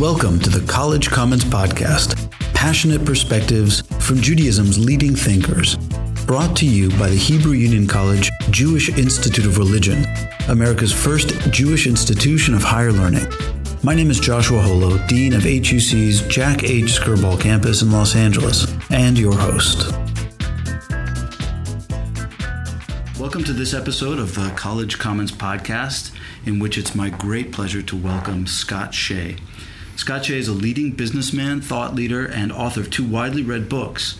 Welcome to the College Commons Podcast passionate perspectives from Judaism's leading thinkers. Brought to you by the Hebrew Union College Jewish Institute of Religion, America's first Jewish institution of higher learning. My name is Joshua Holo, Dean of HUC's Jack H. Skirball campus in Los Angeles, and your host. Welcome to this episode of the College Commons Podcast, in which it's my great pleasure to welcome Scott Shay. Scott is a leading businessman, thought leader, and author of two widely read books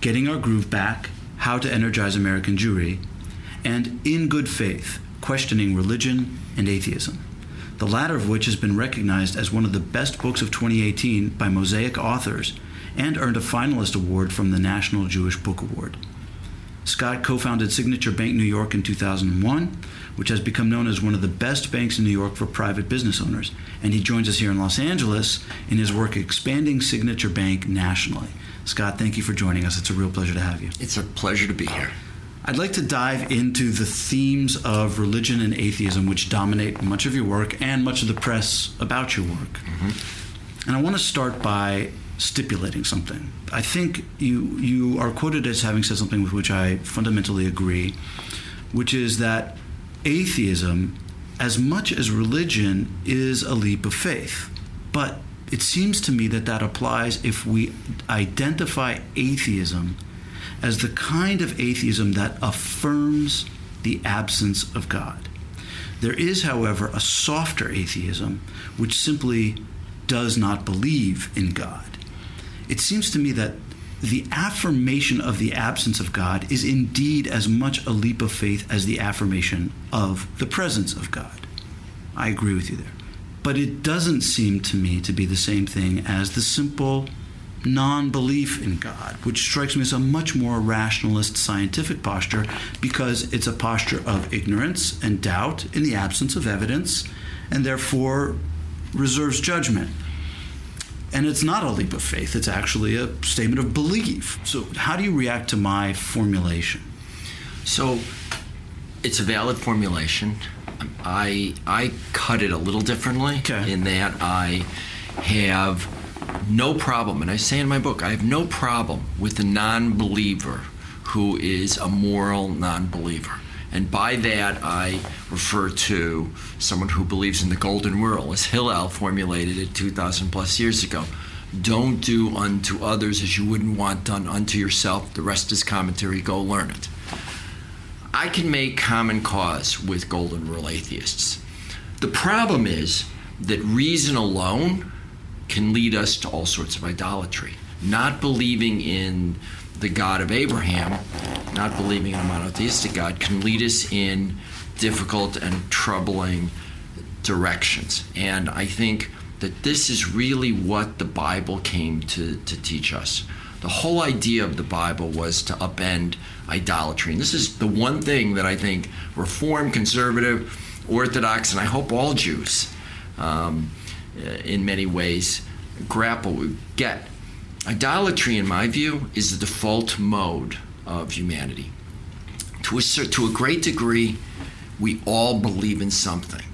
Getting Our Groove Back How to Energize American Jewry, and In Good Faith Questioning Religion and Atheism. The latter of which has been recognized as one of the best books of 2018 by Mosaic authors and earned a finalist award from the National Jewish Book Award. Scott co founded Signature Bank New York in 2001, which has become known as one of the best banks in New York for private business owners. And he joins us here in Los Angeles in his work expanding Signature Bank nationally. Scott, thank you for joining us. It's a real pleasure to have you. It's a pleasure to be here. I'd like to dive into the themes of religion and atheism, which dominate much of your work and much of the press about your work. Mm-hmm. And I want to start by stipulating something. I think you you are quoted as having said something with which I fundamentally agree, which is that atheism, as much as religion, is a leap of faith. But it seems to me that that applies if we identify atheism as the kind of atheism that affirms the absence of God. There is, however, a softer atheism which simply does not believe in God it seems to me that the affirmation of the absence of God is indeed as much a leap of faith as the affirmation of the presence of God. I agree with you there. But it doesn't seem to me to be the same thing as the simple non belief in God, which strikes me as a much more rationalist scientific posture because it's a posture of ignorance and doubt in the absence of evidence and therefore reserves judgment. And it's not a leap of faith, it's actually a statement of belief. So, how do you react to my formulation? So, it's a valid formulation. I, I cut it a little differently okay. in that I have no problem, and I say in my book, I have no problem with the non believer who is a moral non believer. And by that, I refer to someone who believes in the golden rule, as Hillel formulated it 2,000 plus years ago. Don't do unto others as you wouldn't want done unto yourself. The rest is commentary. Go learn it. I can make common cause with golden rule atheists. The problem is that reason alone can lead us to all sorts of idolatry. Not believing in the God of Abraham, not believing in a monotheistic God, can lead us in difficult and troubling directions. And I think that this is really what the Bible came to, to teach us. The whole idea of the Bible was to upend idolatry. And this is the one thing that I think Reform, Conservative, Orthodox, and I hope all Jews um, in many ways grapple with, get Idolatry, in my view, is the default mode of humanity. To a, to a great degree, we all believe in something.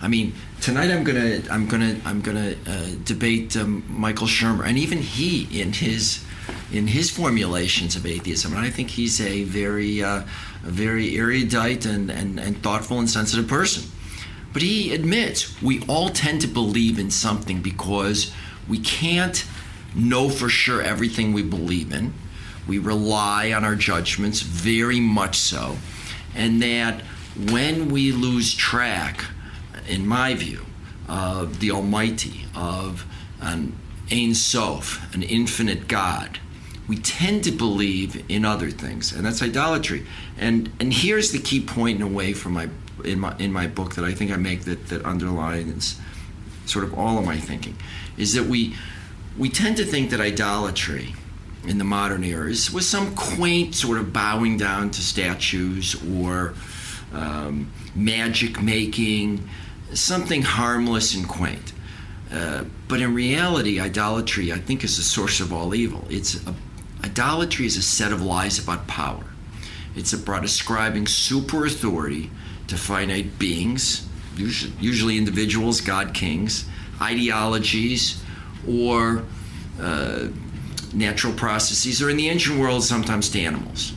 I mean, tonight I'm gonna I'm gonna I'm gonna uh, debate um, Michael Shermer, and even he in his in his formulations of atheism, and I think he's a very uh, a very erudite and, and, and thoughtful and sensitive person. But he admits we all tend to believe in something because we can't know for sure everything we believe in. We rely on our judgments very much so. And that when we lose track, in my view, of the Almighty, of an Ein Sof, an infinite God, we tend to believe in other things, and that's idolatry. And and here's the key point in a way from my in my in my book that I think I make that that underlines sort of all of my thinking, is that we we tend to think that idolatry in the modern era is, was some quaint sort of bowing down to statues or um, magic making, something harmless and quaint. Uh, but in reality, idolatry, I think, is the source of all evil. It's a, idolatry is a set of lies about power. It's about ascribing super authority to finite beings, usually, usually individuals, God kings, ideologies or uh, natural processes, or in the ancient world, sometimes to animals.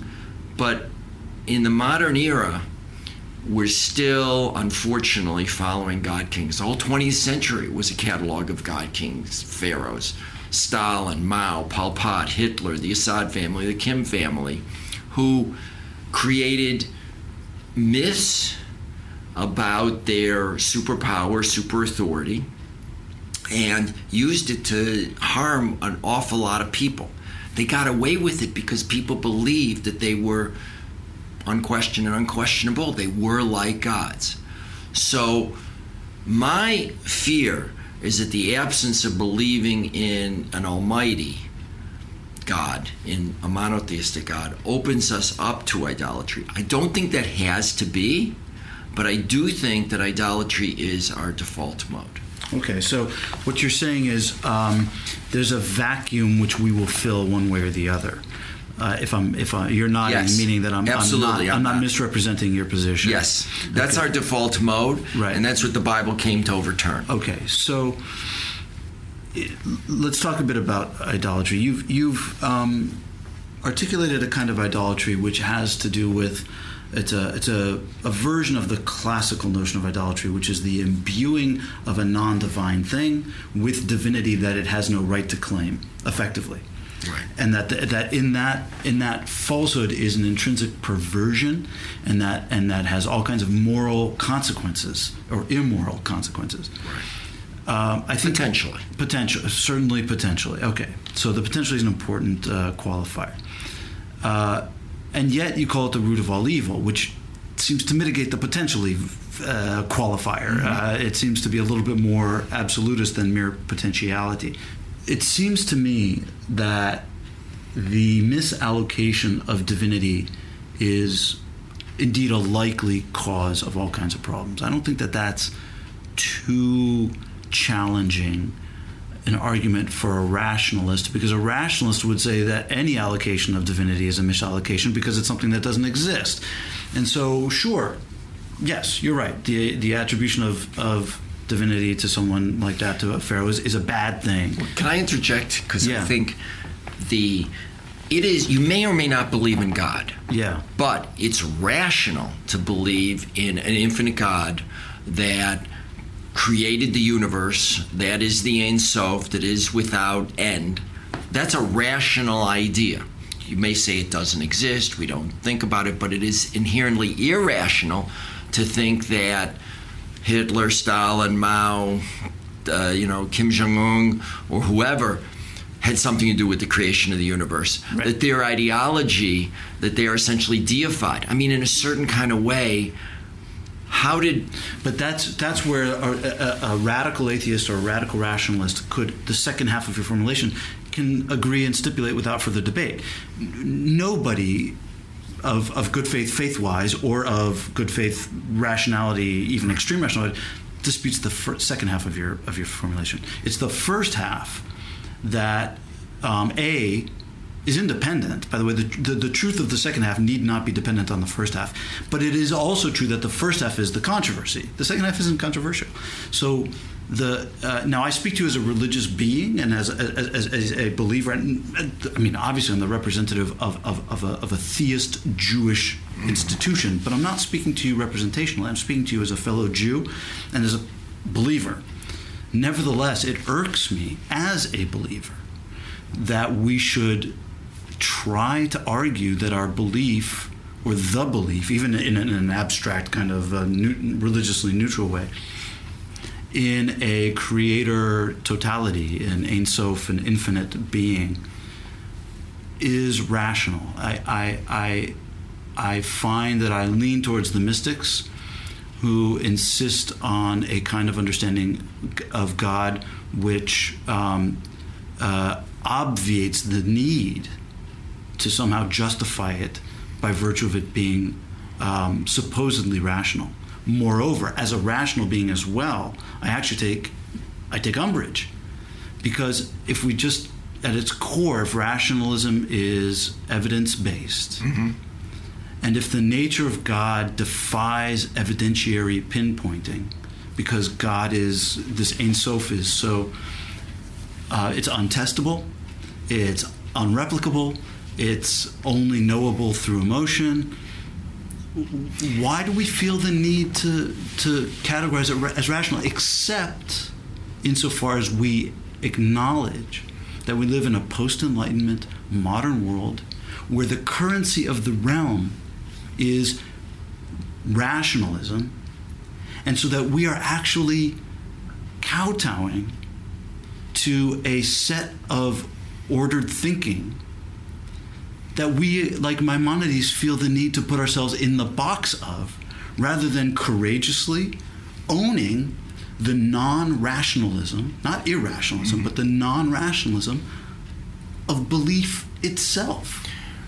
But in the modern era, we're still, unfortunately, following God kings. Whole 20th century was a catalog of God kings, pharaohs. Stalin, Mao, Pol Pot, Hitler, the Assad family, the Kim family, who created myths about their superpower, super authority, and used it to harm an awful lot of people. They got away with it because people believed that they were unquestioned and unquestionable. They were like gods. So, my fear is that the absence of believing in an almighty God, in a monotheistic God, opens us up to idolatry. I don't think that has to be, but I do think that idolatry is our default mode. Okay, so what you're saying is um, there's a vacuum which we will fill one way or the other. Uh, if I'm, if I, you're nodding, yes, meaning that I'm, absolutely, I'm not, I'm not misrepresenting your position. Yes, that's okay. our default mode, right? And that's what the Bible came to overturn. Okay, so let's talk a bit about idolatry. You've you've um, articulated a kind of idolatry which has to do with it's a it's a, a version of the classical notion of idolatry, which is the imbuing of a non-divine thing with divinity that it has no right to claim, effectively. Right. And that that in that in that falsehood is an intrinsic perversion, and that and that has all kinds of moral consequences or immoral consequences. Right. Um, I think potentially, potentially, certainly potentially. Okay, so the potentially is an important uh, qualifier. Uh, and yet you call it the root of all evil, which seems to mitigate the potentially uh, qualifier. Mm-hmm. Uh, it seems to be a little bit more absolutist than mere potentiality. It seems to me that the misallocation of divinity is indeed a likely cause of all kinds of problems. I don't think that that's too challenging an argument for a rationalist because a rationalist would say that any allocation of divinity is a misallocation because it's something that doesn't exist. And so, sure, yes, you're right. The, the attribution of, of divinity to someone like that, to a pharaoh, is, is a bad thing. Can I interject? Because yeah. I think the it is you may or may not believe in God. Yeah. But it's rational to believe in an infinite God that created the universe, that is the Ein Sof, that is without end, that's a rational idea. You may say it doesn't exist, we don't think about it, but it is inherently irrational to think that Hitler, Stalin, Mao, uh, you know, Kim Jong Un, or whoever had something to do with the creation of the universe. Right. That their ideology, that they are essentially deified. I mean, in a certain kind of way, how did but that's that's where a, a, a, radical atheist or a radical rationalist could the second half of your formulation can agree and stipulate without further debate. Nobody of, of good faith faith wise or of good faith rationality even extreme rationality disputes the first, second half of your of your formulation. It's the first half that um, a is independent. By the way, the, the, the, truth of the second half need not be dependent on the first half. But it is also true that the first half is the controversy. The second half isn't controversial. So the uh, now I speak to you as a religious being and as, as, as a believer. And, I mean, obviously, I'm the representative of, of, of, a, of a theist Jewish institution, but I'm not speaking to you representationally. I'm speaking to you as a fellow Jew and as a believer. Nevertheless, it irks me as a believer that we should try to argue that our belief or the belief, even in an abstract kind of uh, new, religiously neutral way, in a creator totality, an Ein Sof, an infinite being, is rational. I, I, I, I find that I lean towards the mystics who insist on a kind of understanding of God which um, uh, obviates the need to somehow justify it by virtue of it being um, supposedly rational. Moreover, as a rational being as well, I actually take I take umbrage because if we just at its core, if rationalism is evidence based, mm-hmm. and if the nature of God defies evidentiary pinpointing, because God is this Ein Sof is so uh, it's untestable, it's unreplicable, it's only knowable through emotion. Why do we feel the need to to categorize it as rational, except insofar as we acknowledge that we live in a post Enlightenment modern world where the currency of the realm is rationalism, and so that we are actually kowtowing to a set of ordered thinking that we, like Maimonides, feel the need to put ourselves in the box of rather than courageously owning the non rationalism, not irrationalism, mm-hmm. but the non rationalism of belief itself.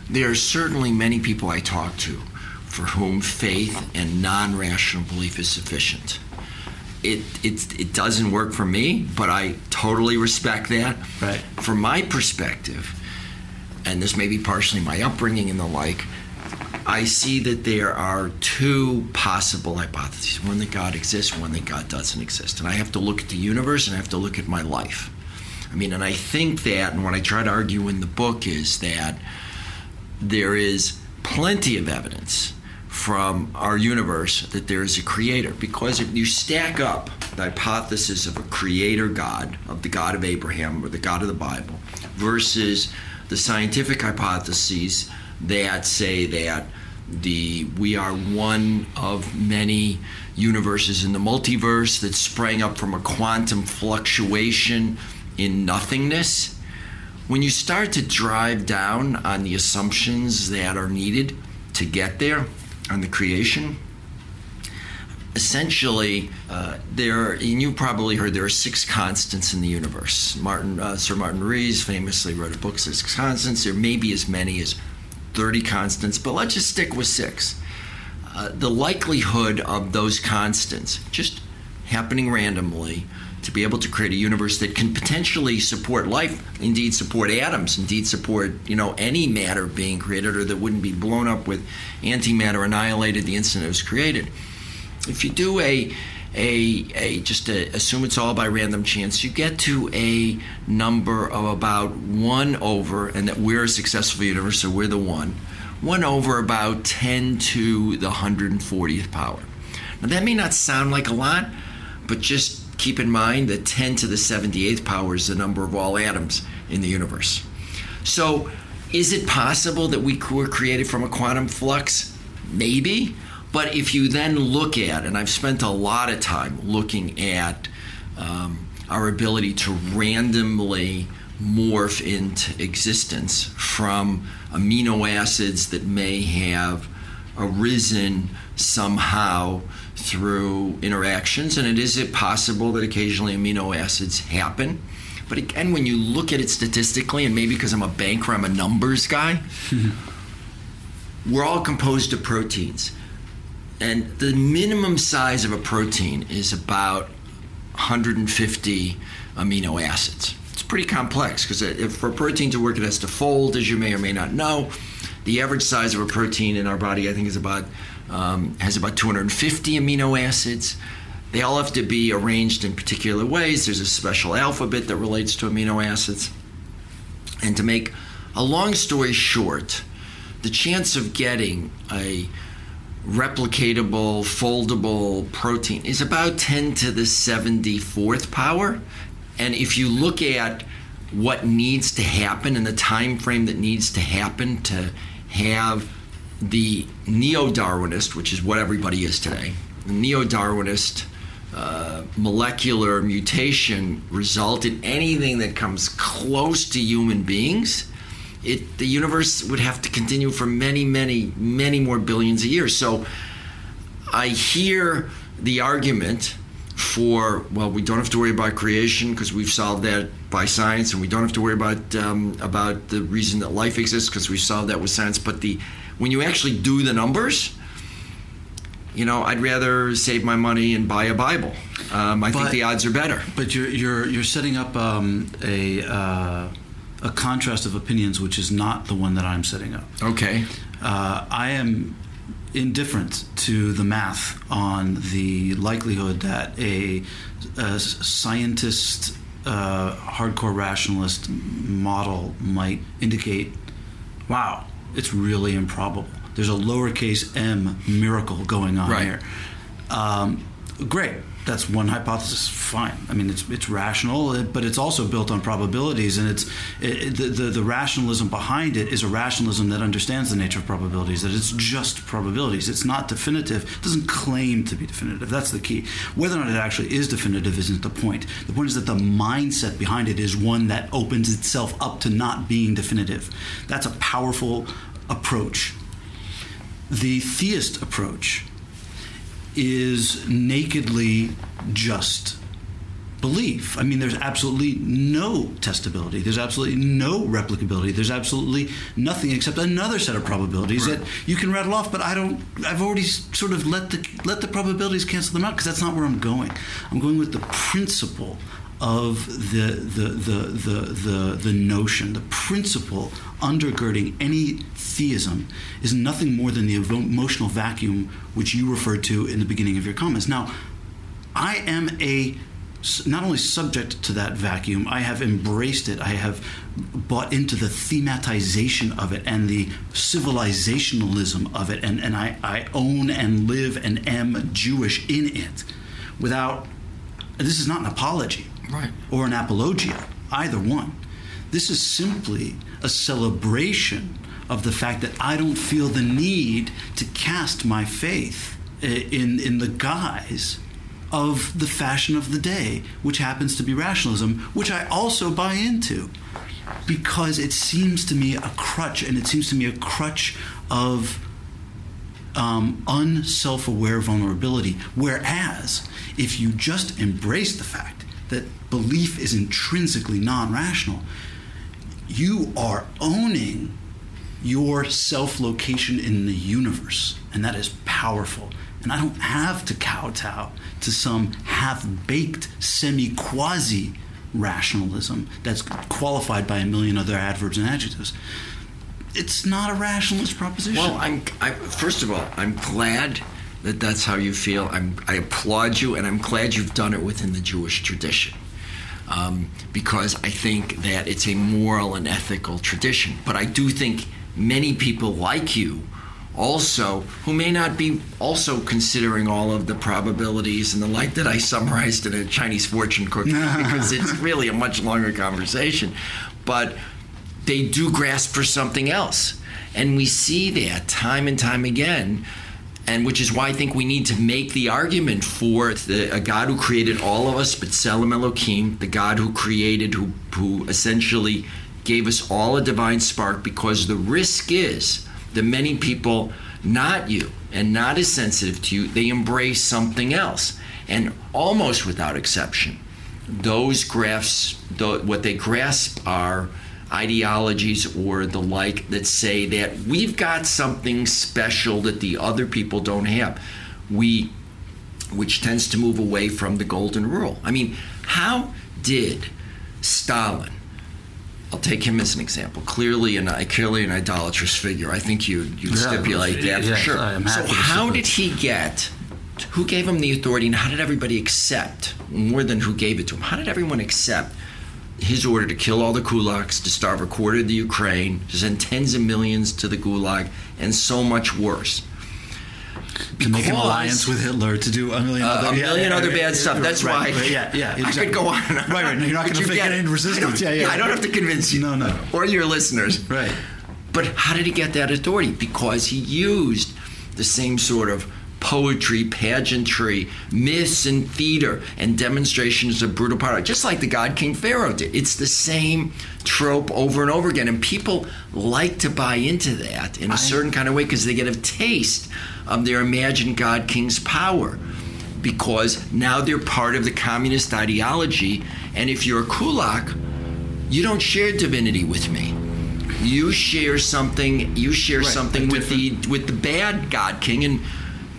There are certainly many people I talk to for whom faith and non rational belief is sufficient. It, it, it doesn't work for me, but I totally respect that. Right. From my perspective, and this may be partially my upbringing and the like, I see that there are two possible hypotheses one that God exists, one that God doesn't exist. And I have to look at the universe and I have to look at my life. I mean, and I think that, and what I try to argue in the book is that there is plenty of evidence from our universe that there is a creator. Because if you stack up the hypothesis of a creator God, of the God of Abraham or the God of the Bible, versus the scientific hypotheses that say that the we are one of many universes in the multiverse that sprang up from a quantum fluctuation in nothingness. When you start to drive down on the assumptions that are needed to get there on the creation essentially uh, there and you probably heard there are six constants in the universe martin uh, sir martin rees famously wrote a book six constants there may be as many as 30 constants, but let's just stick with six. Uh, the likelihood of those constants just happening randomly to be able to create a universe that can potentially support life, indeed support atoms, indeed support you know any matter being created, or that wouldn't be blown up with antimatter annihilated the instant it was created. If you do a a, a just a, assume it's all by random chance, you get to a number of about one over, and that we're a successful universe, so we're the one, one over about 10 to the 140th power. Now, that may not sound like a lot, but just keep in mind that 10 to the 78th power is the number of all atoms in the universe. So, is it possible that we were created from a quantum flux? Maybe. But if you then look at, and I've spent a lot of time looking at um, our ability to randomly morph into existence from amino acids that may have arisen somehow through interactions, and it is it possible that occasionally amino acids happen. But again, when you look at it statistically, and maybe because I'm a banker, I'm a numbers guy, we're all composed of proteins. And the minimum size of a protein is about 150 amino acids. It's pretty complex because for a protein to work, it has to fold, as you may or may not know. The average size of a protein in our body, I think, is about um, has about 250 amino acids. They all have to be arranged in particular ways. There's a special alphabet that relates to amino acids. And to make a long story short, the chance of getting a replicatable, foldable protein is about 10 to the 74th power. And if you look at what needs to happen and the time frame that needs to happen to have the neo-Darwinist, which is what everybody is today, the neo-Darwinist uh, molecular mutation result in anything that comes close to human beings, it the universe would have to continue for many, many, many more billions of years. So I hear the argument for well, we don't have to worry about creation because we've solved that by science, and we don't have to worry about um, about the reason that life exists because we've solved that with science. But the when you actually do the numbers, you know, I'd rather save my money and buy a Bible. Um, I but, think the odds are better. But you're you're you're setting up um, a. Uh a contrast of opinions, which is not the one that I'm setting up. Okay. Uh, I am indifferent to the math on the likelihood that a, a scientist, uh, hardcore rationalist model might indicate, wow, it's really improbable. There's a lowercase m miracle going on right. here. Um, great that's one hypothesis. Fine. I mean, it's it's rational, but it's also built on probabilities, and it's it, the, the, the rationalism behind it is a rationalism that understands the nature of probabilities. That it's just probabilities. It's not definitive. It doesn't claim to be definitive. That's the key. Whether or not it actually is definitive isn't the point. The point is that the mindset behind it is one that opens itself up to not being definitive. That's a powerful approach. The theist approach is nakedly just belief. I mean, there's absolutely no testability. There's absolutely no replicability. There's absolutely nothing except another set of probabilities right. that you can rattle off. But I don't. I've already sort of let the let the probabilities cancel them out because that's not where I'm going. I'm going with the principle of the the the the the, notion, the principle undergirding any theism is nothing more than the emotional vacuum which you referred to in the beginning of your comments. Now, I am a not only subject to that vacuum, I have embraced it. I have bought into the thematization of it and the civilizationalism of it, and, and I, I own and live and am Jewish in it without. This is not an apology right. or an apologia, either one. This is simply a celebration of the fact that I don't feel the need to cast my faith in, in the guise of the fashion of the day, which happens to be rationalism, which I also buy into because it seems to me a crutch, and it seems to me a crutch of um, unself aware vulnerability. Whereas, if you just embrace the fact that belief is intrinsically non rational, you are owning your self location in the universe. And that is powerful. And I don't have to kowtow to some half baked, semi quasi rationalism that's qualified by a million other adverbs and adjectives. It's not a rationalist proposition. Well, I'm, I, first of all, I'm glad that that's how you feel. I'm, I applaud you, and I'm glad you've done it within the Jewish tradition um, because I think that it's a moral and ethical tradition. But I do think many people like you also who may not be also considering all of the probabilities and the like that I summarized in a Chinese fortune cookie because it's really a much longer conversation. But they do grasp for something else. And we see that time and time again and which is why I think we need to make the argument for the, a God who created all of us, B'Tselem Elohim, the God who created, who, who essentially gave us all a divine spark, because the risk is that many people, not you, and not as sensitive to you, they embrace something else. And almost without exception, those graphs, what they grasp are ideologies or the like that say that we've got something special that the other people don't have. We which tends to move away from the golden rule. I mean, how did Stalin I'll take him as an example. Clearly, an clearly an idolatrous figure. I think you you yeah, stipulate that for sure. So, how did he get? Who gave him the authority, and how did everybody accept? More than who gave it to him. How did everyone accept his order to kill all the kulaks, to starve a quarter of the Ukraine, to send tens of millions to the gulag, and so much worse. to make an alliance with Hitler, to do a million uh, other, a million yeah, other yeah, bad stuff. That's right, why. Right, yeah, yeah. Exactly. I could go on. And on. Right, right. No, you're not going to fake any resistance. Yeah, yeah. I don't have to convince you. No, no. Or your listeners. Right. But how did he get that authority? Because he used the same sort of poetry, pageantry, myths and theater, and demonstrations of brutal power, just like the God King Pharaoh did. It's the same trope over and over again. And people like to buy into that in a certain kind of way because they get a taste of their imagined God King's power. Because now they're part of the communist ideology. And if you're a kulak, you don't share divinity with me you share something you share right, something with the with the bad god king and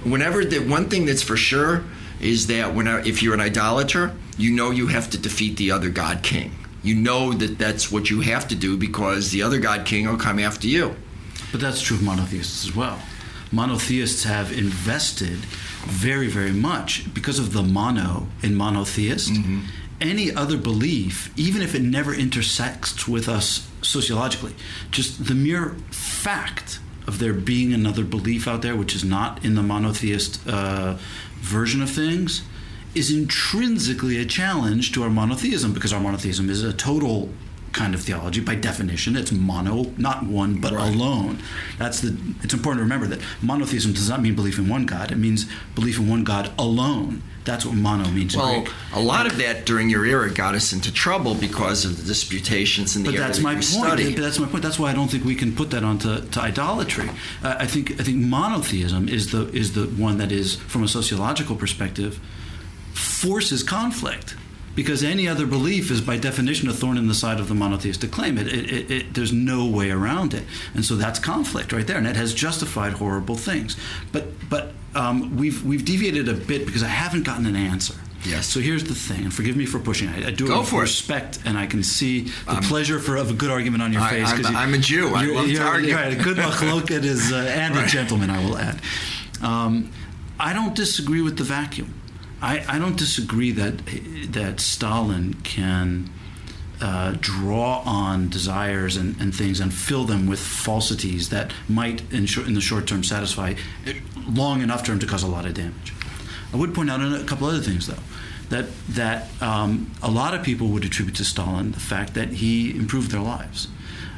whenever the one thing that's for sure is that when if you're an idolater, you know you have to defeat the other god king. You know that that's what you have to do because the other god king will come after you. But that's true of monotheists as well. monotheists have invested very, very much because of the mono in monotheist. Mm-hmm. Any other belief, even if it never intersects with us sociologically, just the mere fact of there being another belief out there, which is not in the monotheist uh, version of things, is intrinsically a challenge to our monotheism because our monotheism is a total kind of theology. By definition it's mono not one but right. alone. That's the it's important to remember that monotheism does not mean belief in one god. It means belief in one god alone. That's what mono means well a lot of that during your era got us into trouble because of the disputations and the but that's my point. study. that's my point. That's why i don't think we can put that onto to idolatry. Uh, i think i think monotheism is the is the one that is from a sociological perspective forces conflict because any other belief is by definition a thorn in the side of the monotheistic claim. It, it, it, there's no way around it, and so that's conflict right there, and it has justified horrible things. But but um, we've we've deviated a bit because I haven't gotten an answer. Yes. So here's the thing, and forgive me for pushing. I, I do Go it for respect, and I can see the um, pleasure for of a good argument on your I, face. I'm, I'm, a Jew. I love to argue. Right, a good machloket is, uh, and right. a gentleman, I will add. Um, I don't disagree with the vacuum. I, I don't disagree that that Stalin can uh, draw on desires and, and, things and fill them with falsities that might, in, short, in the short term, satisfy long enough term to cause a lot of damage. I would point out a couple other things, though. That that um, a lot of people would attribute to Stalin the fact that he improved their lives.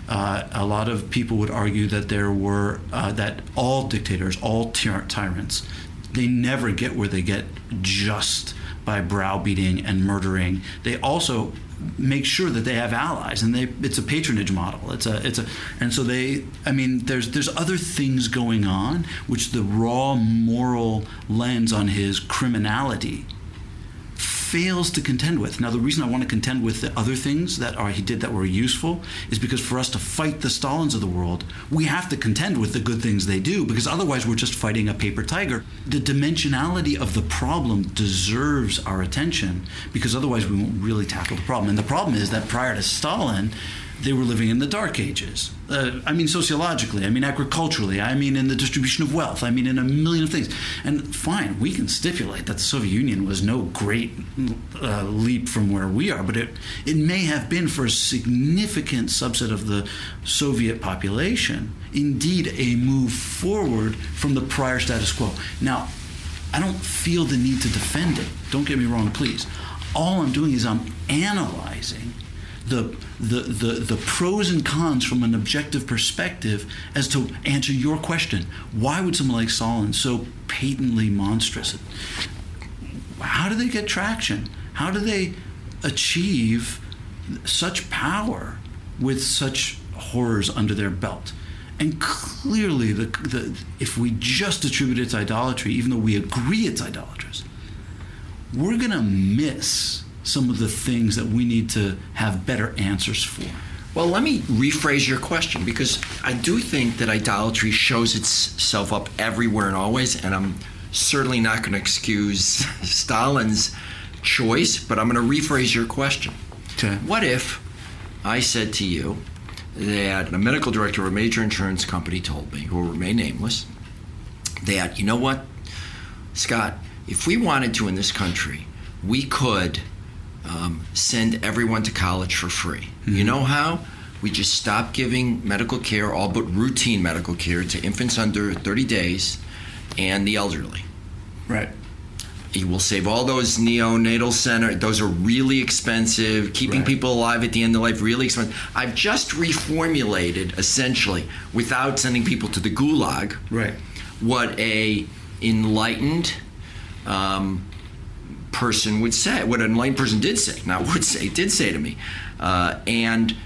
Uh, a lot of people would argue that there were uh, that all dictators, all ty- tyrants, they never get where they get just by browbeating and murdering. They also make sure that they have allies and they it's a patronage model it's a it's a and so they i mean there's there's other things going on which the raw moral lens on his criminality fails to contend with. Now, the reason I want to contend with the other things that are, he did that were useful is because for us to fight the Stalins of the world, we have to contend with the good things they do because otherwise we're just fighting a paper tiger. The dimensionality of the problem deserves our attention because otherwise we won't really tackle the problem. And the problem is that prior to Stalin, they were living in the dark ages. Uh, I mean, sociologically, I mean, agriculturally, I mean, in the distribution of wealth, I mean, in a million of things. And fine, we can stipulate that the Soviet Union was no great uh, leap from where we are, but it, it may have been for a significant subset of the Soviet population, indeed, a move forward from the prior status quo. Now, I don't feel the need to defend it. Don't get me wrong, please. All I'm doing is I'm analyzing the, the, the, the pros and cons from an objective perspective as to answer your question. Why would someone like Stalin so patently monstrous? How do they get traction? How do they achieve such power with such horrors under their belt? And clearly, the, the, if we just attribute it to idolatry, even though we agree it's idolatrous, we're going to miss some of the things that we need to have better answers for? Well, let me rephrase your question because I do think that idolatry shows itself up everywhere and always, and I'm certainly not going to excuse Stalin's choice, but I'm going to rephrase your question. Okay. What if I said to you that a medical director of a major insurance company told me, who will remain nameless, that, you know what, Scott, if we wanted to in this country, we could um, send everyone to college for free. Mm-hmm. You know how? We just stop giving medical care, all but routine medical care, to infants under 30 days and the elderly. Right. You will save all those neonatal center. Those are really expensive. Keeping right. people alive at the end of life really expensive. I've just reformulated essentially without sending people to the gulag. Right. What a enlightened, um, person would say, what an enlightened person did say, not would say, did say to me. Uh, and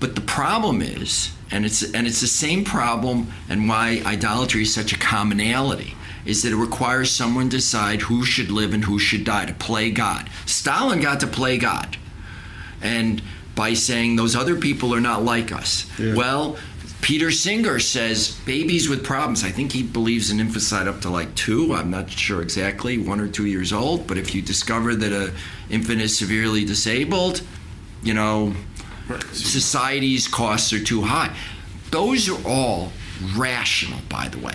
but the problem is, and it's and it's the same problem, and why idolatry is such a commonality is that it requires someone to decide who should live and who should die to play God. Stalin got to play God, and by saying those other people are not like us. Yeah. Well, Peter Singer says babies with problems. I think he believes in infanticide up to like two. I'm not sure exactly, one or two years old. But if you discover that a infant is severely disabled, you know, society's costs are too high. Those are all rational, by the way.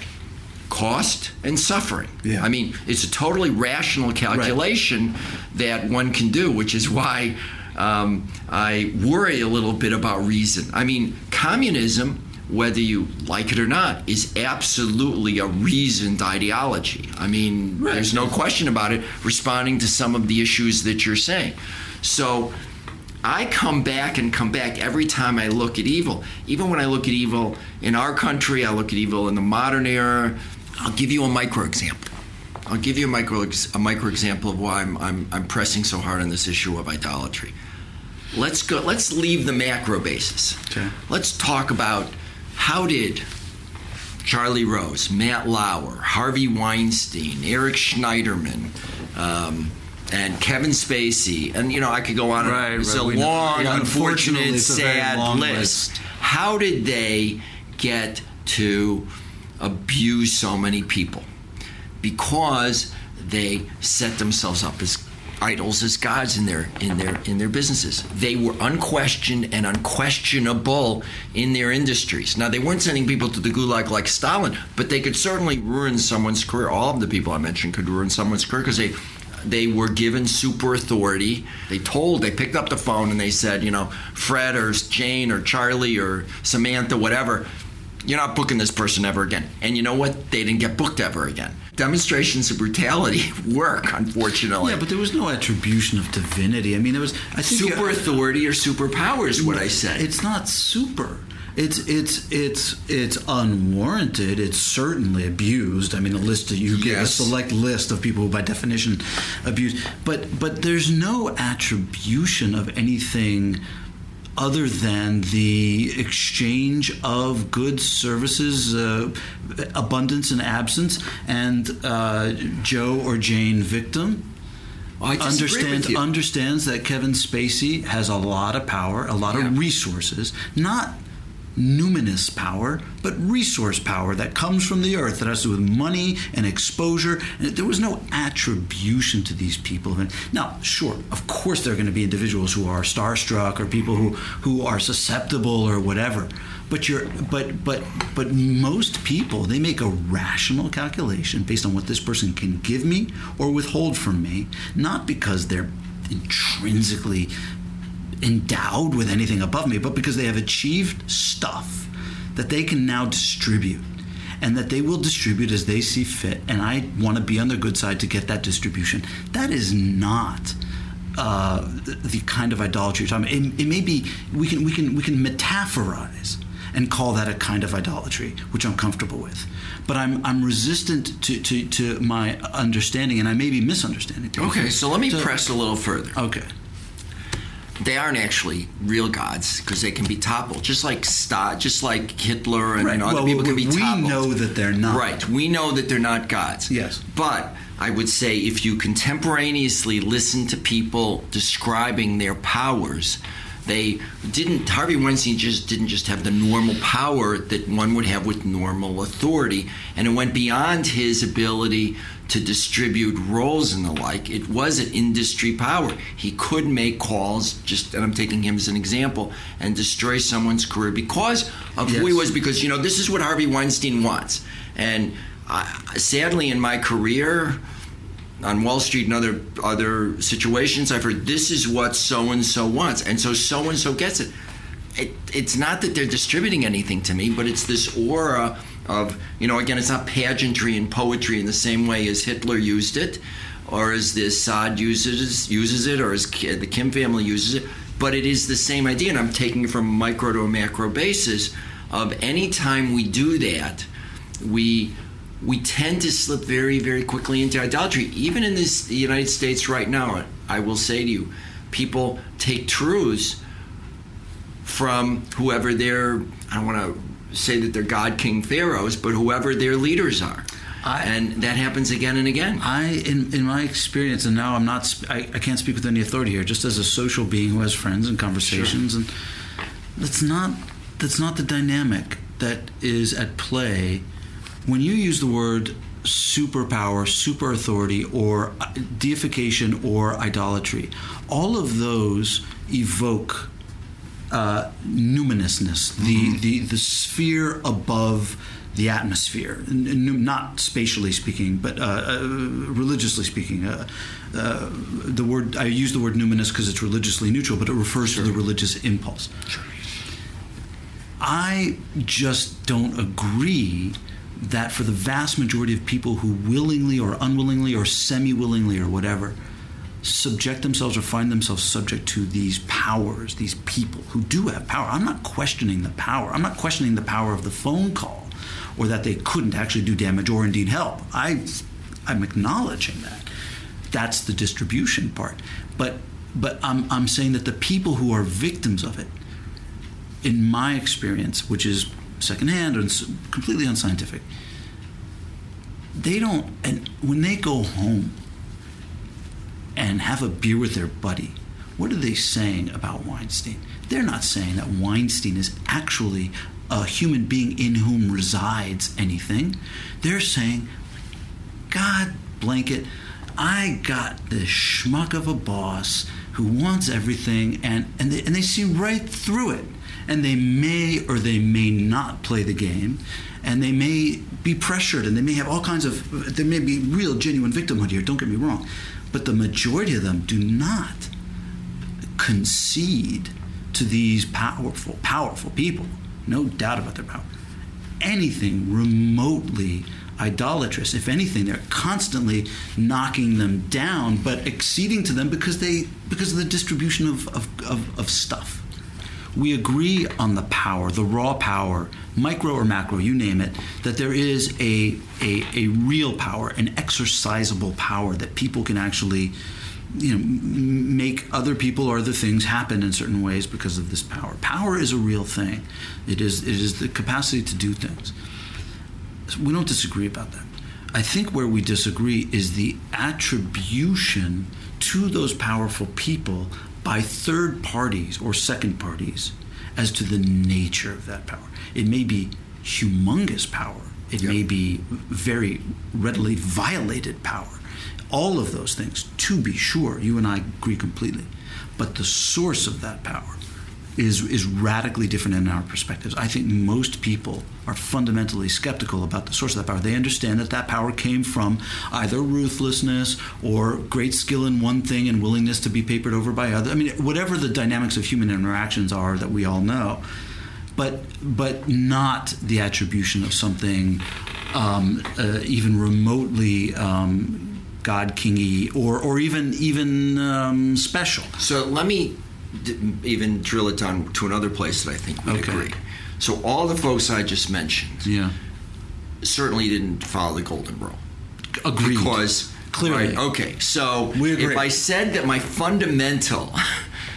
Cost and suffering. Yeah. I mean, it's a totally rational calculation right. that one can do, which is why um, I worry a little bit about reason. I mean, communism whether you like it or not, is absolutely a reasoned ideology. I mean, right. there's no question about it, responding to some of the issues that you're saying. So I come back and come back every time I look at evil. Even when I look at evil in our country, I look at evil in the modern era. I'll give you a micro example. I'll give you a micro a micro example of why I'm, I'm, I'm pressing so hard on this issue of idolatry. Let's go. Let's leave the macro basis. Okay. Let's talk about how did Charlie Rose, Matt Lauer, Harvey Weinstein, Eric Schneiderman, um, and Kevin Spacey, and you know I could go on. Right, it's right, a long, yeah, unfortunate, sad long list. list. How did they get to abuse so many people? Because they set themselves up as idols as gods in their in their in their businesses. They were unquestioned and unquestionable in their industries. Now they weren't sending people to the gulag like Stalin, but they could certainly ruin someone's career. All of the people I mentioned could ruin someone's career because they they were given super authority. They told, they picked up the phone and they said, you know, Fred or Jane or Charlie or Samantha, whatever, you're not booking this person ever again. And you know what? They didn't get booked ever again demonstrations of brutality work, unfortunately. Yeah, but there was no attribution of divinity. I mean, there was I think super authority or superpowers. What I said. It's not super. It's it's it's it's unwarranted. It's certainly abused. I mean, the list that you get yes. a select list of people who, by definition, abuse. But but there's no attribution of anything other than the exchange of goods, services, uh, abundance and absence, and uh, Joe or Jane victim. Well, understands understands that Kevin Spacey has a lot of power, a lot yeah. of resources, not numinous power, but resource power that comes from the earth that has to do with money and exposure. And there was no attribution to these people. Now, sure, of course, there are going to be individuals who are starstruck or people who, who are susceptible or whatever. But you're, but but but most people they make a rational calculation based on what this person can give me or withhold from me, not because they're intrinsically endowed with anything above me, but because they have achieved stuff that they can now distribute and that they will distribute as they see fit. And I want to be on the good side to get that distribution. That is not. Uh, the kind of idolatry you're talking about. It, it may be we can we can we can metaphorize and call that a kind of idolatry, which I'm comfortable with. But I'm I'm resistant to, to, to my understanding, and I may be misunderstanding. Okay, so let me so, press a little further. Okay they aren't actually real gods because they can be toppled, just like Stalin, just like Hitler and, right. and other well, people can be toppled. We know that they're not. Right. We know that they're not gods. Yes. But I would say if you contemporaneously listen to people describing their powers, they didn't. Harvey Weinstein just didn't just have the normal power that one would have with normal authority, and it went beyond his ability to distribute roles and the like. It was an industry power. He could make calls, just and I'm taking him as an example, and destroy someone's career because of yes. who he was. Because you know this is what Harvey Weinstein wants, and sadly in my career on Wall Street and other other situations, I've heard this is what so and so wants, and so so and so gets it. it. It's not that they're distributing anything to me, but it's this aura of you know again it's not pageantry and poetry in the same way as Hitler used it or as the Assad uses uses it or as the Kim family uses it but it is the same idea and I'm taking it from a micro to a macro basis of any time we do that we we tend to slip very very quickly into idolatry. Even in this the United States right now I will say to you people take truths from whoever they're I don't want to say that they're God King pharaohs, but whoever their leaders are. I, and that happens again and again. I, in, in my experience, and now I'm not, I, I can't speak with any authority here. Just as a social being who has friends and conversations, sure. and that's not that's not the dynamic that is at play when you use the word superpower, super authority, or uh, deification or idolatry. All of those evoke uh, numinousness, the, mm-hmm. the the sphere above the atmosphere, not spatially speaking, but uh, uh, religiously speaking. Uh, uh, the word I use the word numinous because it's religiously neutral, but it refers sure. to the religious impulse. Sure. I just don't agree that for the vast majority of people who willingly or unwillingly or semi-willingly or whatever subject themselves or find themselves subject to these powers, these people who do have power. I'm not questioning the power. I'm not questioning the power of the phone call or that they couldn't actually do damage or indeed help. I, I'm acknowledging that. That's the distribution part. But, but I'm, I'm saying that the people who are victims of it, in my experience, which is secondhand and completely unscientific, they don't, and when they go home and have a beer with their buddy, what are they saying about Weinstein? They're not saying that Weinstein is actually a human being in whom resides anything. They're saying, God blanket, I got this schmuck of a boss who wants everything, and, and, they, and they see right through it. And they may or they may not play the game, and they may be pressured, and they may have all kinds of, there may be real, genuine victimhood here, don't get me wrong. But the majority of them do not concede to these powerful, powerful people no doubt about their power. Anything remotely idolatrous, if anything, they're constantly knocking them down, but acceding to them because they because of the distribution of, of, of, of stuff. We agree on the power, the raw power, micro or macro, you name it, that there is a, a, a real power, an exercisable power that people can actually you know make other people or other things happen in certain ways because of this power. Power is a real thing. It is it is the capacity to do things. We don't disagree about that. I think where we disagree is the attribution to those powerful people by third parties or second parties as to the nature of that power. It may be humongous power. It yep. may be very readily violated power all of those things, to be sure, you and I agree completely. But the source of that power is, is radically different in our perspectives. I think most people are fundamentally skeptical about the source of that power. They understand that that power came from either ruthlessness or great skill in one thing and willingness to be papered over by others. I mean, whatever the dynamics of human interactions are that we all know, but but not the attribution of something um, uh, even remotely. Um, God kingy or or even even um, special. So let me even drill it down to another place that I think we okay. agree. So all the folks I just mentioned, yeah, certainly didn't follow the golden rule. Agreed. Because clearly, right, okay. So if I said that my fundamental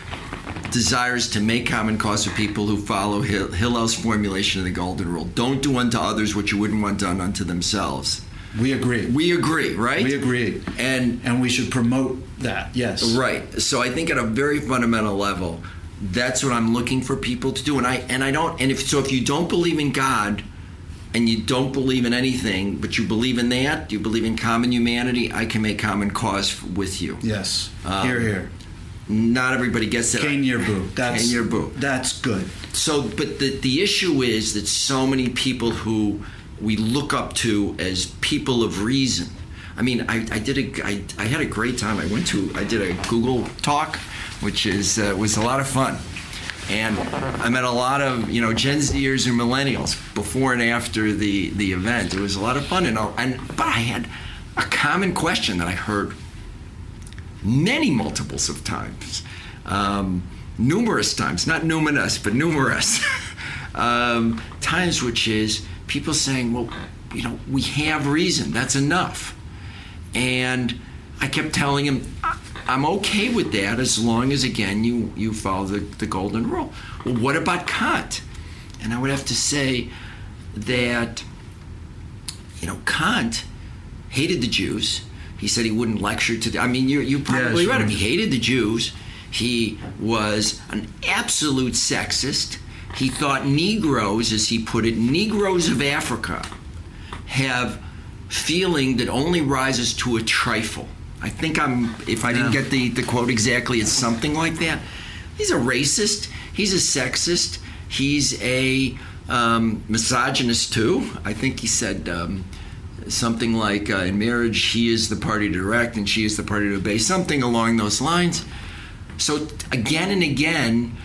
desires to make common cause for people who follow Hillel's formulation of the golden rule, don't do unto others what you wouldn't want done unto themselves we agree. We agree, right? We agree. And and we should promote that. Yes. Right. So I think at a very fundamental level, that's what I'm looking for people to do. And I and I don't and if so if you don't believe in God and you don't believe in anything, but you believe in that, you believe in common humanity, I can make common cause with you. Yes. Um, here, here. Not everybody gets it. Cane your boo. That's Cane your boo. That's good. So, but the the issue is that so many people who we look up to as people of reason. I mean, I, I did a, I, I had a great time. I went to, I did a Google talk, which is uh, was a lot of fun, and I met a lot of you know Gen Zers and millennials before and after the the event. It was a lot of fun, and and but I had a common question that I heard many multiples of times, um, numerous times, not numerous, but numerous um, times, which is people saying, well, you know, we have reason. That's enough. And I kept telling him, I'm okay with that as long as, again, you, you follow the, the golden rule. Well, what about Kant? And I would have to say that, you know, Kant hated the Jews. He said he wouldn't lecture to. The, I mean, you you probably yeah, read him. He hated the Jews. He was an absolute sexist. He thought Negroes, as he put it, Negroes of Africa, have feeling that only rises to a trifle. I think I'm, if I didn't get the, the quote exactly, it's something like that. he's a racist. He's a sexist. He's a um, misogynist too. I think he said um, something like, uh, "In marriage, he is the party to direct, and she is the party to obey." Something along those lines. So again and again,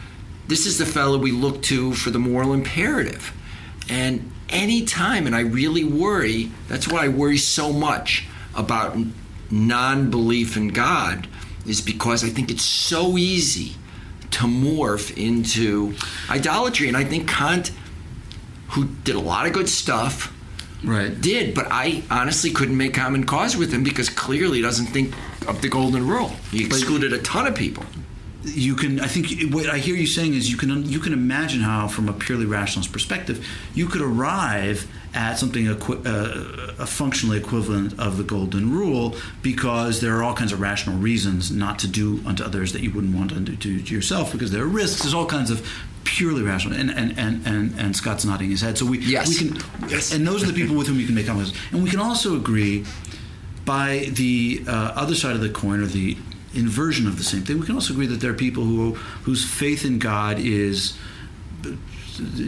this is the fellow we look to for the moral imperative. And any time, and I really worry. That's why I worry so much about non-belief in God, is because I think it's so easy to morph into idolatry. And I think Kant, who did a lot of good stuff, right. did, but I honestly couldn't make common cause with him because clearly he doesn't think of the golden rule. He excluded a ton of people. You can, I think, what I hear you saying is you can you can imagine how, from a purely rationalist perspective, you could arrive at something equi- uh, a functionally equivalent of the golden rule because there are all kinds of rational reasons not to do unto others that you wouldn't want to do to yourself because there are risks. There's all kinds of purely rational. And and, and, and, and Scott's nodding his head. So we, yes. we can, yes. and those are the people with whom you can make comments. And we can also agree by the uh, other side of the coin or the inversion of the same thing. We can also agree that there are people who whose faith in God is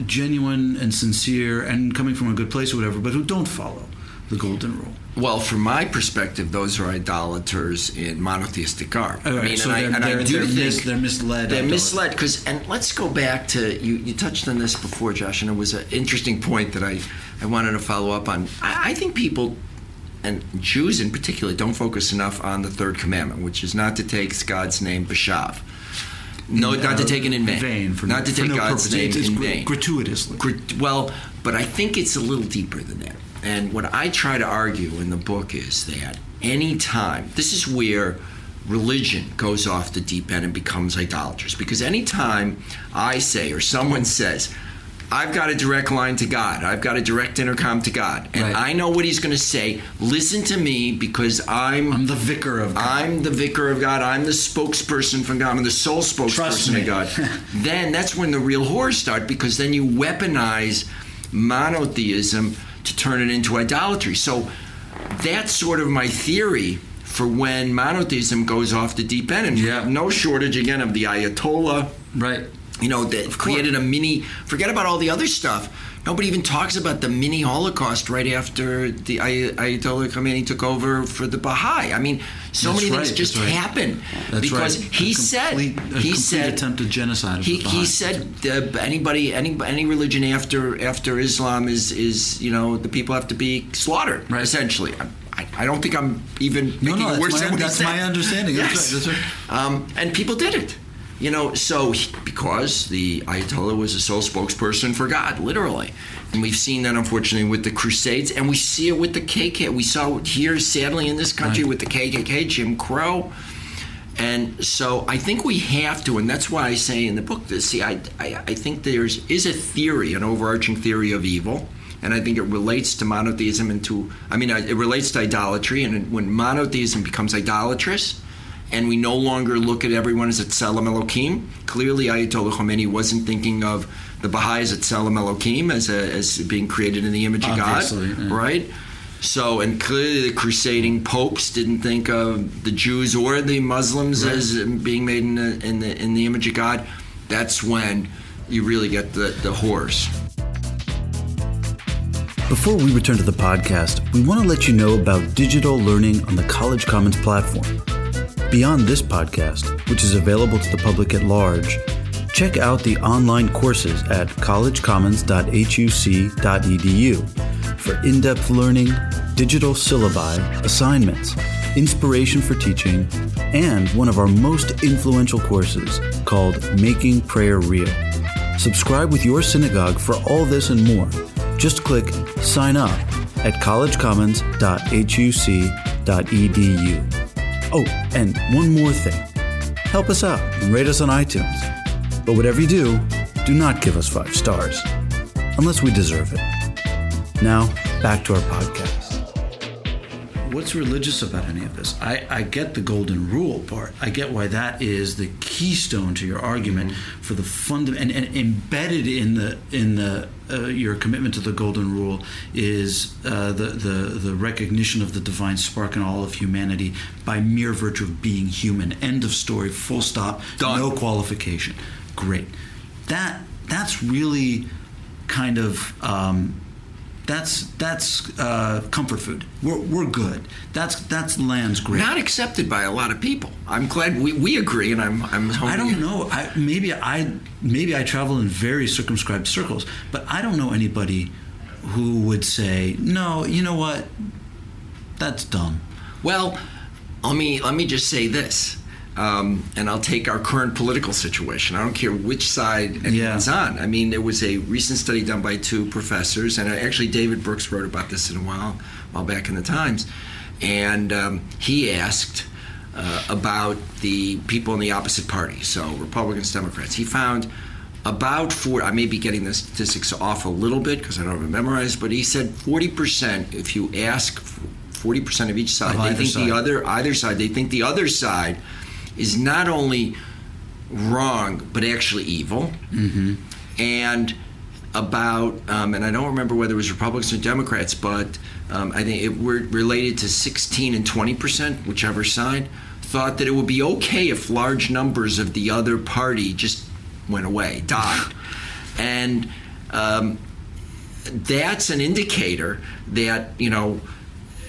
genuine and sincere and coming from a good place or whatever, but who don't follow the golden rule. Well, from my perspective, those are idolaters in monotheistic. Right, I mean, so and, I, and I, do think mis- they're misled. They're misled because, and let's go back to you. You touched on this before, Josh, and it was an interesting point that I, I wanted to follow up on. I, I think people and Jews in particular don't focus enough on the third commandment, which is not to take God's name lashav. No, not to take it in vain. vain for not to take no God's purpose. name it's, in gr- vain. Gratuitously. well, but I think it's a little deeper than that. And what I try to argue in the book is that any time, this is where religion goes off the deep end and becomes idolatrous. Because anytime I say or someone says, I've got a direct line to God. I've got a direct intercom to God. And right. I know what he's going to say. Listen to me because I'm I'm the vicar of God. I'm the vicar of God. I'm the spokesperson from God. I'm the sole spokesperson of God. then that's when the real horrors start because then you weaponize monotheism to turn it into idolatry. So that's sort of my theory for when monotheism goes off the deep end. And yeah. you have no shortage again of the Ayatollah. Right you know, that created a mini. Forget about all the other stuff. Nobody even talks about the mini Holocaust right after the Ayatollah Khomeini took over for the Baha'i. I mean, so That's many right. things just right. happened That's because right. he a said complete, he said attempted genocide. he, he said uh, anybody any any religion after after Islam is is you know the people have to be slaughtered right. essentially. I, I, don't think I'm even no, making no, it worse my, that's my understanding. Yes. That's right. That's right. Um, and people did it. You know, so because the Ayatollah was the sole spokesperson for God, literally. And we've seen that unfortunately with the Crusades, and we see it with the KKK. We saw it here, sadly, in this country right. with the KKK, Jim Crow. And so I think we have to, and that's why I say in the book that see, I, I, I think there's is a theory, an overarching theory of evil, and I think it relates to monotheism and to, I mean, uh, it relates to idolatry, and when monotheism becomes idolatrous, and we no longer look at everyone as Tselem Elohim. Clearly, Ayatollah Khomeini wasn't thinking of the Baha'is at Tselem Elohim as, a, as being created in the image of Obviously, God, yeah. right? So, and clearly the crusading popes didn't think of the Jews or the Muslims right. as being made in the, in the in the image of God. That's when you really get the, the horrors. Before we return to the podcast, we want to let you know about digital learning on the College Commons platform. Beyond this podcast, which is available to the public at large, check out the online courses at collegecommons.huc.edu for in depth learning, digital syllabi, assignments, inspiration for teaching, and one of our most influential courses called Making Prayer Real. Subscribe with your synagogue for all this and more. Just click Sign Up at collegecommons.huc.edu. Oh, and one more thing help us out and rate us on iTunes. But whatever you do, do not give us five stars, unless we deserve it. Now, back to our podcast. What's religious about any of this? I, I get the golden rule part. I get why that is the keystone to your argument mm-hmm. for the funda- and, and embedded in the in the uh, your commitment to the golden rule is uh, the, the the recognition of the divine spark in all of humanity by mere virtue of being human. End of story. Full stop. Done. No qualification. Great. That that's really kind of um, that's that's uh, comfort food. We're, we're good. That's that's lands great. Not accepted by a lot of people. I'm glad we, we agree, and I'm I'm. I don't know. I, maybe I maybe I travel in very circumscribed circles, but I don't know anybody who would say no. You know what? That's dumb. Well, let me let me just say this. Um, and I'll take our current political situation. I don't care which side anyone's yeah. on. I mean, there was a recent study done by two professors, and actually David Brooks wrote about this in a while, while back in the Times, and um, he asked uh, about the people in the opposite party, so Republicans, Democrats. He found about four. I may be getting the statistics off a little bit because I don't have it memorized, but he said 40%. If you ask 40% of each side, of they think side. the other either side, they think the other side is not only wrong but actually evil. Mm-hmm. And about, um, and I don't remember whether it was Republicans or Democrats, but um, I think it were related to 16 and 20 percent, whichever side, thought that it would be okay if large numbers of the other party just went away, died, and um, that's an indicator that you know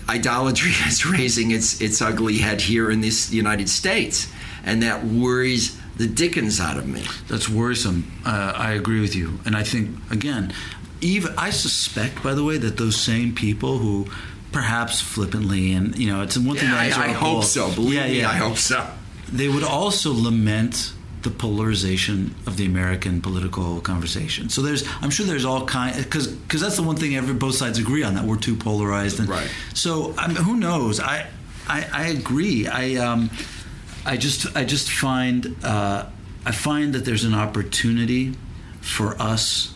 idolatry is raising its its ugly head here in this United States, and that worries the dickens out of me. That's worrisome. Uh, I agree with you, and I think again, even I suspect, by the way, that those same people who perhaps flippantly and you know it's one thing yeah, that I, I hope so. Believe yeah, me, I hope so. They would also lament the polarization of the American political conversation. So there's, I'm sure there's all kind, because because that's the one thing every both sides agree on that we're too polarized. And right. So I mean, who knows? I, I I agree. I um, I just I just find uh, I find that there's an opportunity for us.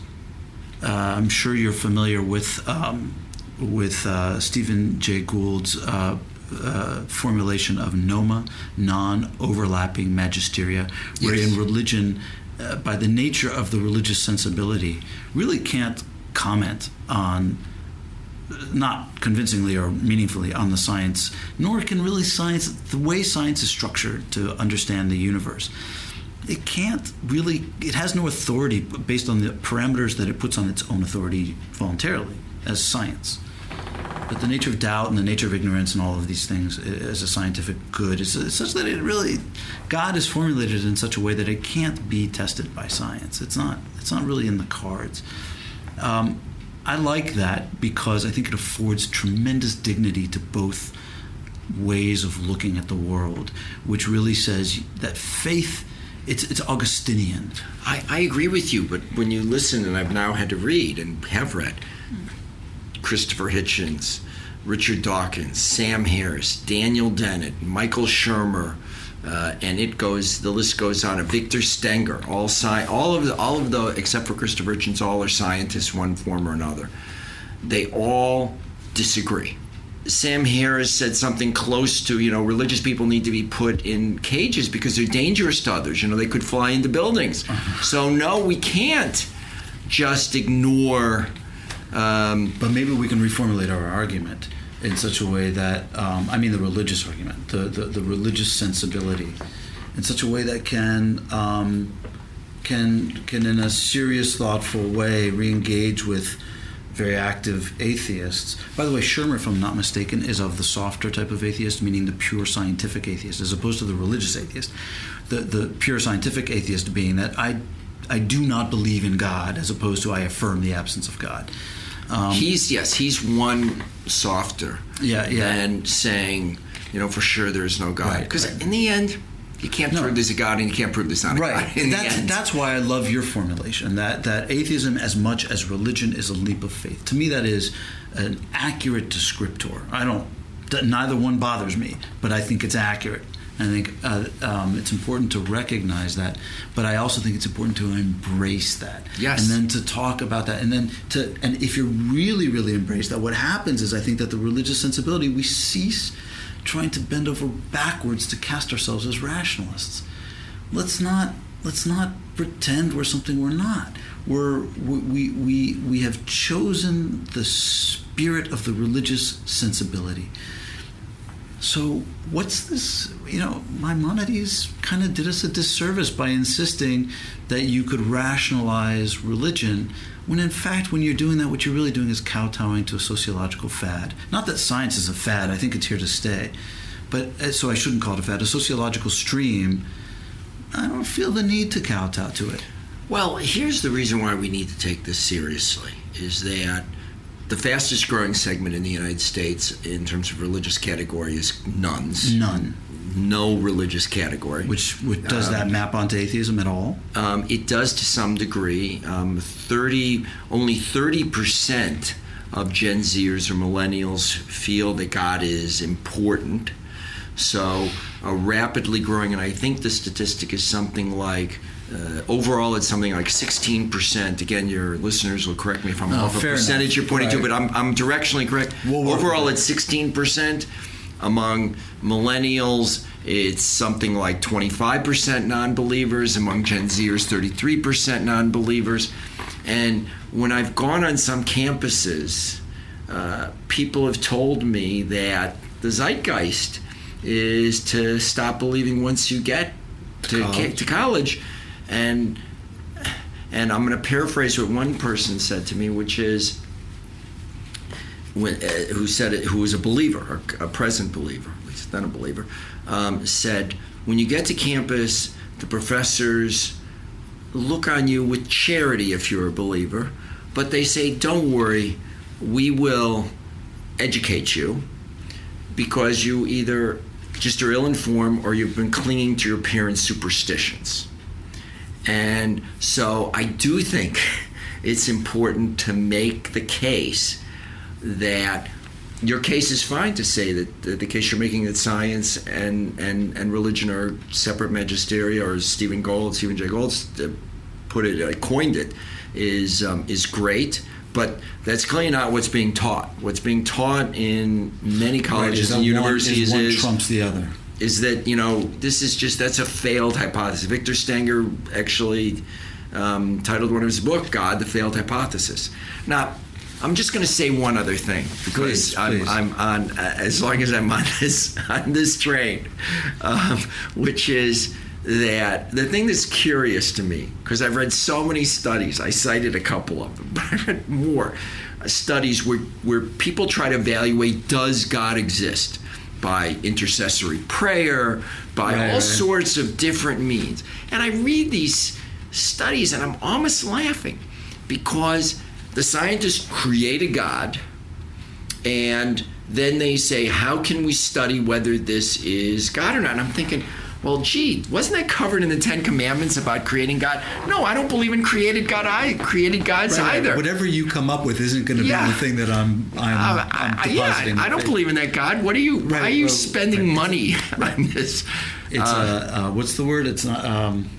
Uh, I'm sure you're familiar with um, with uh, Stephen Jay Gould's uh, uh, formulation of NOMA, non overlapping magisteria, where yes. in religion, uh, by the nature of the religious sensibility, really can't comment on not convincingly or meaningfully on the science, nor can really science, the way science is structured to understand the universe. It can't really, it has no authority based on the parameters that it puts on its own authority voluntarily as science. But the nature of doubt and the nature of ignorance and all of these things as a scientific good is such that it really, God is formulated in such a way that it can't be tested by science. It's not. It's not really in the cards. Um, I like that because I think it affords tremendous dignity to both ways of looking at the world, which really says that faith. It's, it's Augustinian. I, I agree with you, but when you listen, and I've now had to read and have read, Christopher Hitchens, Richard Dawkins, Sam Harris, Daniel Dennett, Michael Shermer, uh, and it goes. The list goes on. Victor Stenger, all sci- all of the, all of the, except for Christopher Hitchens, all are scientists, one form or another. They all disagree. Sam Harris said something close to, you know, religious people need to be put in cages because they're dangerous to others. You know, they could fly into buildings. Uh-huh. So no, we can't just ignore um, but maybe we can reformulate our argument in such a way that, um, I mean, the religious argument, the, the, the, religious sensibility, in such a way that can, um, can, can in a serious, thoughtful way, re-engage with very active atheists. By the way, Shermer, if I'm not mistaken, is of the softer type of atheist, meaning the pure scientific atheist, as opposed to the religious atheist. The, the pure scientific atheist being that I, I do not believe in God, as opposed to I affirm the absence of God. Um, he's yes, he's one softer. Yeah, yeah. Than saying, you know, for sure there is no God. Because right, right. in the end, you can't no. prove there's a God, and you can't prove there's not a right. God. That's, that's why I love your formulation. That that atheism, as much as religion, is a leap of faith. To me, that is an accurate descriptor. I don't. Neither one bothers me, but I think it's accurate. I think uh, um, it's important to recognize that, but I also think it's important to embrace that. Yes. And then to talk about that, and then to and if you really, really embrace that, what happens is I think that the religious sensibility we cease trying to bend over backwards to cast ourselves as rationalists. Let's not let's not pretend we're something we're not. We're we we we have chosen the spirit of the religious sensibility so, what's this? You know, Maimonides kind of did us a disservice by insisting that you could rationalize religion, when in fact, when you're doing that, what you're really doing is kowtowing to a sociological fad. Not that science is a fad, I think it's here to stay. But uh, so I shouldn't call it a fad, a sociological stream. I don't feel the need to kowtow to it. Well, here's the reason why we need to take this seriously is that the fastest growing segment in the United States in terms of religious category is nones. None. No religious category. Which, which does um, that map onto atheism at all? Um, it does to some degree. Um, Thirty, only thirty percent of Gen Zers or millennials feel that God is important. So, a rapidly growing, and I think the statistic is something like uh, overall, it's something like 16%. Again, your listeners will correct me if I'm off a percentage enough. you're pointing right. to, but I'm, I'm directionally correct. We'll overall, it's 16%. Among millennials, it's something like 25% non believers. Among Gen Zers, 33% non believers. And when I've gone on some campuses, uh, people have told me that the zeitgeist is to stop believing once you get to college. to college and and I'm going to paraphrase what one person said to me, which is when, uh, who said it, who was a believer, a present believer, at least then a believer, um, said, when you get to campus, the professors look on you with charity if you're a believer, but they say, don't worry, we will educate you because you either just are ill informed or you've been clinging to your parents' superstitions. And so I do think it's important to make the case that your case is fine to say that the, the case you're making that science and, and, and religion are separate magisteria, or Stephen Gould, Stephen Jay Gould uh, put it, uh, coined it, is um, is great. But that's clearly not what's being taught. What's being taught in many colleges right, and universities one, is, one trumps the other is that you know this is just that's a failed hypothesis. Victor Stenger actually um, titled one of his book "God: The Failed Hypothesis." Now, I'm just going to say one other thing because please, I'm, please. I'm, on uh, as long as I'm on this on this train, um, which is that the thing that's curious to me because I've read so many studies. I cited a couple of them, but I read more studies where where people try to evaluate does God exist by intercessory prayer, by right, all sorts of different means. And I read these studies and I'm almost laughing because the scientists create a God and then they say, How can we study whether this is God or not? And I'm thinking, well, gee, wasn't that covered in the Ten Commandments about creating God? No, I don't believe in created God. I created gods right, either. Whatever you come up with isn't going to yeah. be the thing that I'm. I'm, uh, I'm depositing. Yeah, I don't believe in that God. What are you? Right, why are you well, spending right. money on this? It's uh, uh, what's the word? It's not. Um,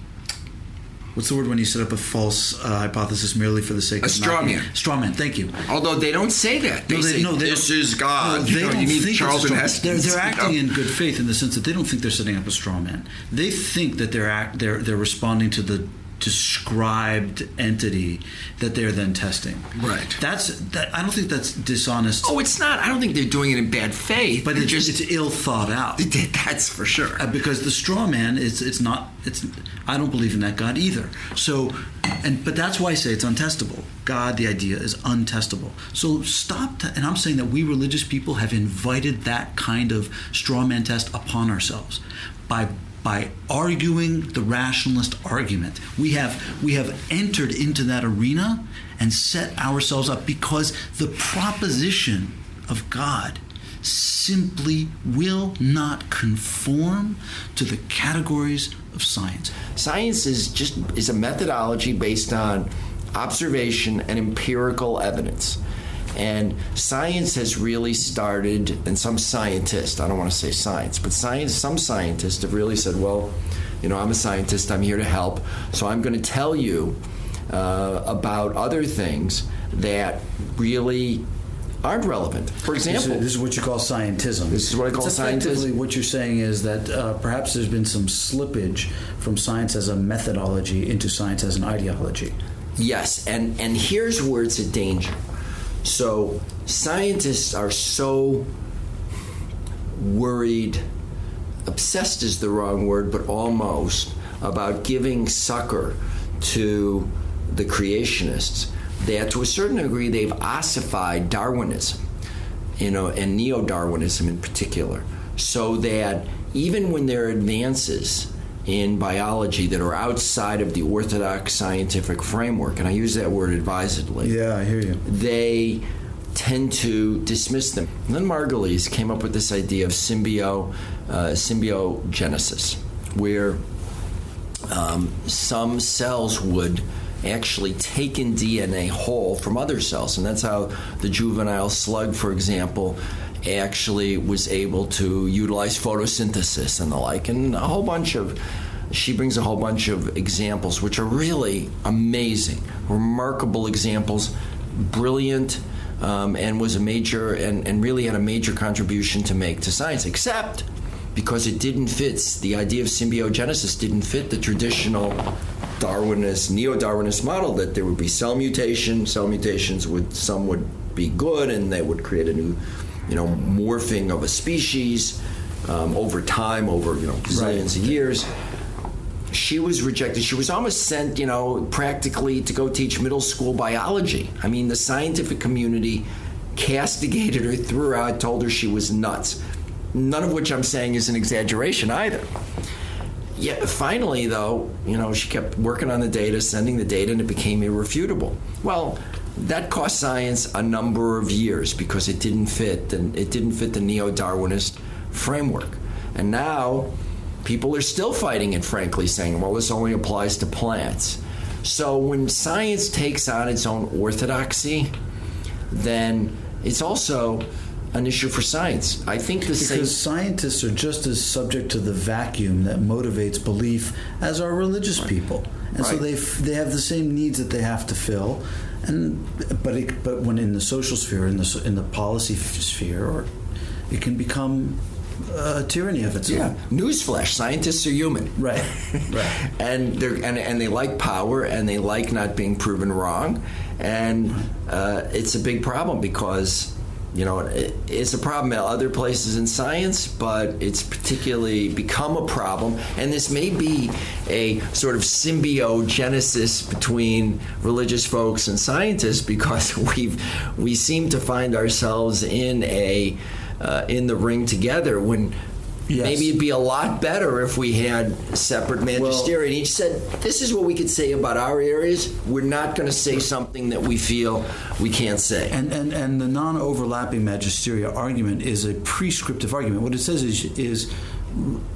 what's the word when you set up a false uh, hypothesis merely for the sake a of straw man? Straw man. Thank you. Although they don't say that. They, no, they say no, they this is God. No, they you know, don't you think Charlton Heston. They're, they're acting in good faith in the sense that they don't think they're setting up a straw man. They think that they're act, they're they're responding to the described entity that they're then testing. Right. That's that. I don't think that's dishonest. Oh, it's not. I don't think they're doing it in bad faith. But it's just it's ill thought out. That's for sure. Uh, because the straw man is it's not it's. I don't believe in that God either. So, and but that's why I say it's untestable. God, the idea is untestable. So stop. and I'm saying that we religious people have invited that kind of straw man test upon ourselves by by arguing the rationalist argument. We have we have entered into that arena and set ourselves up because the proposition of God simply will not conform to the categories of science. Science is just is a methodology based on observation and empirical evidence. And science has really started, and some scientists, I don't want to say science, but science, some scientists have really said, well, you know, I'm a scientist, I'm here to help, so I'm going to tell you uh, about other things that really aren't relevant. For example, this is, this is, what you call scientism. This is what I call it's scientism. What you're saying is that uh, perhaps there's been some slippage from science as a methodology into science as an ideology. Yes, and and here's where it's a danger. So scientists are so worried. Obsessed is the wrong word, but almost about giving succor to the creationists that to a certain degree they've ossified Darwinism, you know, and neo Darwinism in particular, so that even when there are advances in biology that are outside of the orthodox scientific framework, and I use that word advisedly. Yeah, I hear you. They tend to dismiss them. Lynn Margulis came up with this idea of symbio, uh, symbiogenesis, where um, some cells would actually take in DNA whole from other cells. And that's how the juvenile slug, for example, actually was able to utilize photosynthesis and the like, and a whole bunch of. She brings a whole bunch of examples, which are really amazing, remarkable examples, brilliant, um, and was a major and, and really had a major contribution to make to science. Except because it didn't fit the idea of symbiogenesis didn't fit the traditional Darwinist, neo-Darwinist model that there would be cell mutation. Cell mutations would some would be good, and they would create a new, you know, morphing of a species um, over time, over you know zillions right. of years. She was rejected. She was almost sent, you know, practically to go teach middle school biology. I mean, the scientific community castigated her, throughout, told her she was nuts. None of which I'm saying is an exaggeration either yeah, finally, though, you know, she kept working on the data, sending the data, and it became irrefutable. Well, that cost science a number of years because it didn't fit, and it didn't fit the neo-Darwinist framework. And now, people are still fighting it, frankly, saying, "Well, this only applies to plants." So when science takes on its own orthodoxy, then it's also an issue for science. I think the because same scientists are just as subject to the vacuum that motivates belief as are religious right. people, and right. so they they have the same needs that they have to fill. And but it, but when in the social sphere, in the in the policy sphere, or it can become a tyranny of its yeah. own. Newsflash: scientists are human. Right, right. and they and and they like power, and they like not being proven wrong, and uh, it's a big problem because you know, it's a problem at other places in science, but it's particularly become a problem. And this may be a sort of symbiogenesis between religious folks and scientists because we've we seem to find ourselves in a uh, in the ring together when Yes. Maybe it'd be a lot better if we had separate magisterium. Well, each said, "This is what we could say about our areas. We're not going to say something that we feel we can't say." And and, and the non-overlapping magisteria argument is a prescriptive argument. What it says is is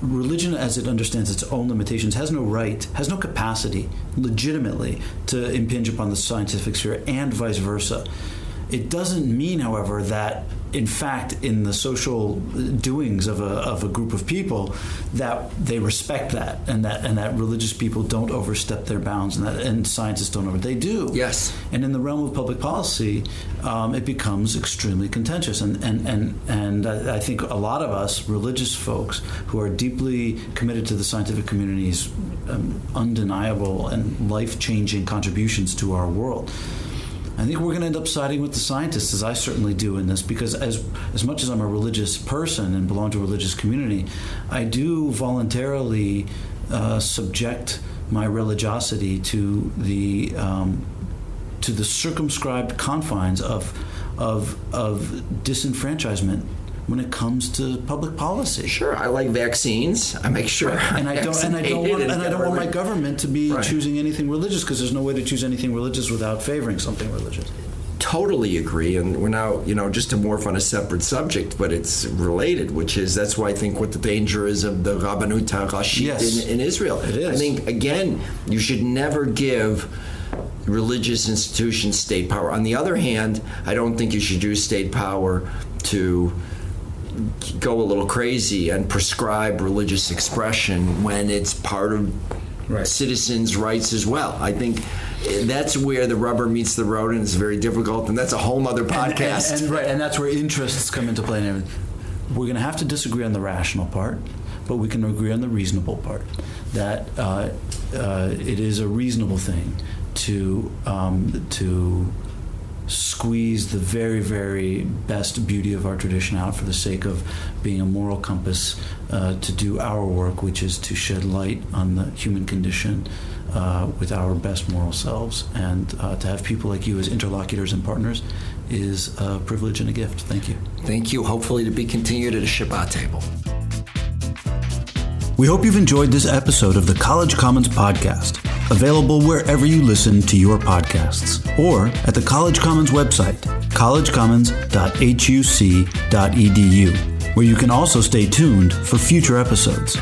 religion as it understands its own limitations has no right has no capacity legitimately to impinge upon the scientific sphere and vice versa it doesn't mean however that in fact, in the social doings of a, of a group of people, that they respect that, and that and that religious people don't overstep their bounds, and that and scientists don't over. They do. Yes. And in the realm of public policy, um, it becomes extremely contentious, and and and and I think a lot of us religious folks who are deeply committed to the scientific community's um, undeniable and life changing contributions to our world I think we're going to end up siding with the scientists, as I certainly do in this, because as as much as I'm a religious person and belong to a religious community, I do voluntarily uh, subject my religiosity to the um, to the circumscribed confines of of of disenfranchisement when it comes to public policy. Sure, I like vaccines. I make sure, and I don't, and I don't want, and I don't want my government to be right. choosing anything religious because there's no way to choose anything religious without favoring something religious. Totally agree, and we're now, you know, just to morph on a separate subject, but it's related, which is that's why I think what the danger is of the Rabbanut Rashit yes, in, in Israel. It is. I think again, you should never give religious institutions state power. On the other hand, I don't think you should use state power to go a little crazy and prescribe religious expression when it's part of right. citizens' rights as well. I think that's where the rubber meets the road, and it's very difficult. And that's a whole other podcast. And, and, and, right, and that's where interests come into play. And we're going to have to disagree on the rational part, but we can agree on the reasonable part. That uh, uh, it is a reasonable thing to um, to squeeze the very, very best beauty of our tradition out for the sake of being a moral compass uh, to do our work, which is to shed light on the human condition uh, with our best moral selves. And uh, to have people like you as interlocutors and partners is a privilege and a gift. Thank you. Thank you. Hopefully, to be continued at a Shabbat table. We hope you've enjoyed this episode of the College Commons Podcast, available wherever you listen to your podcasts, or at the College Commons website, collegecommons.huc.edu, where you can also stay tuned for future episodes.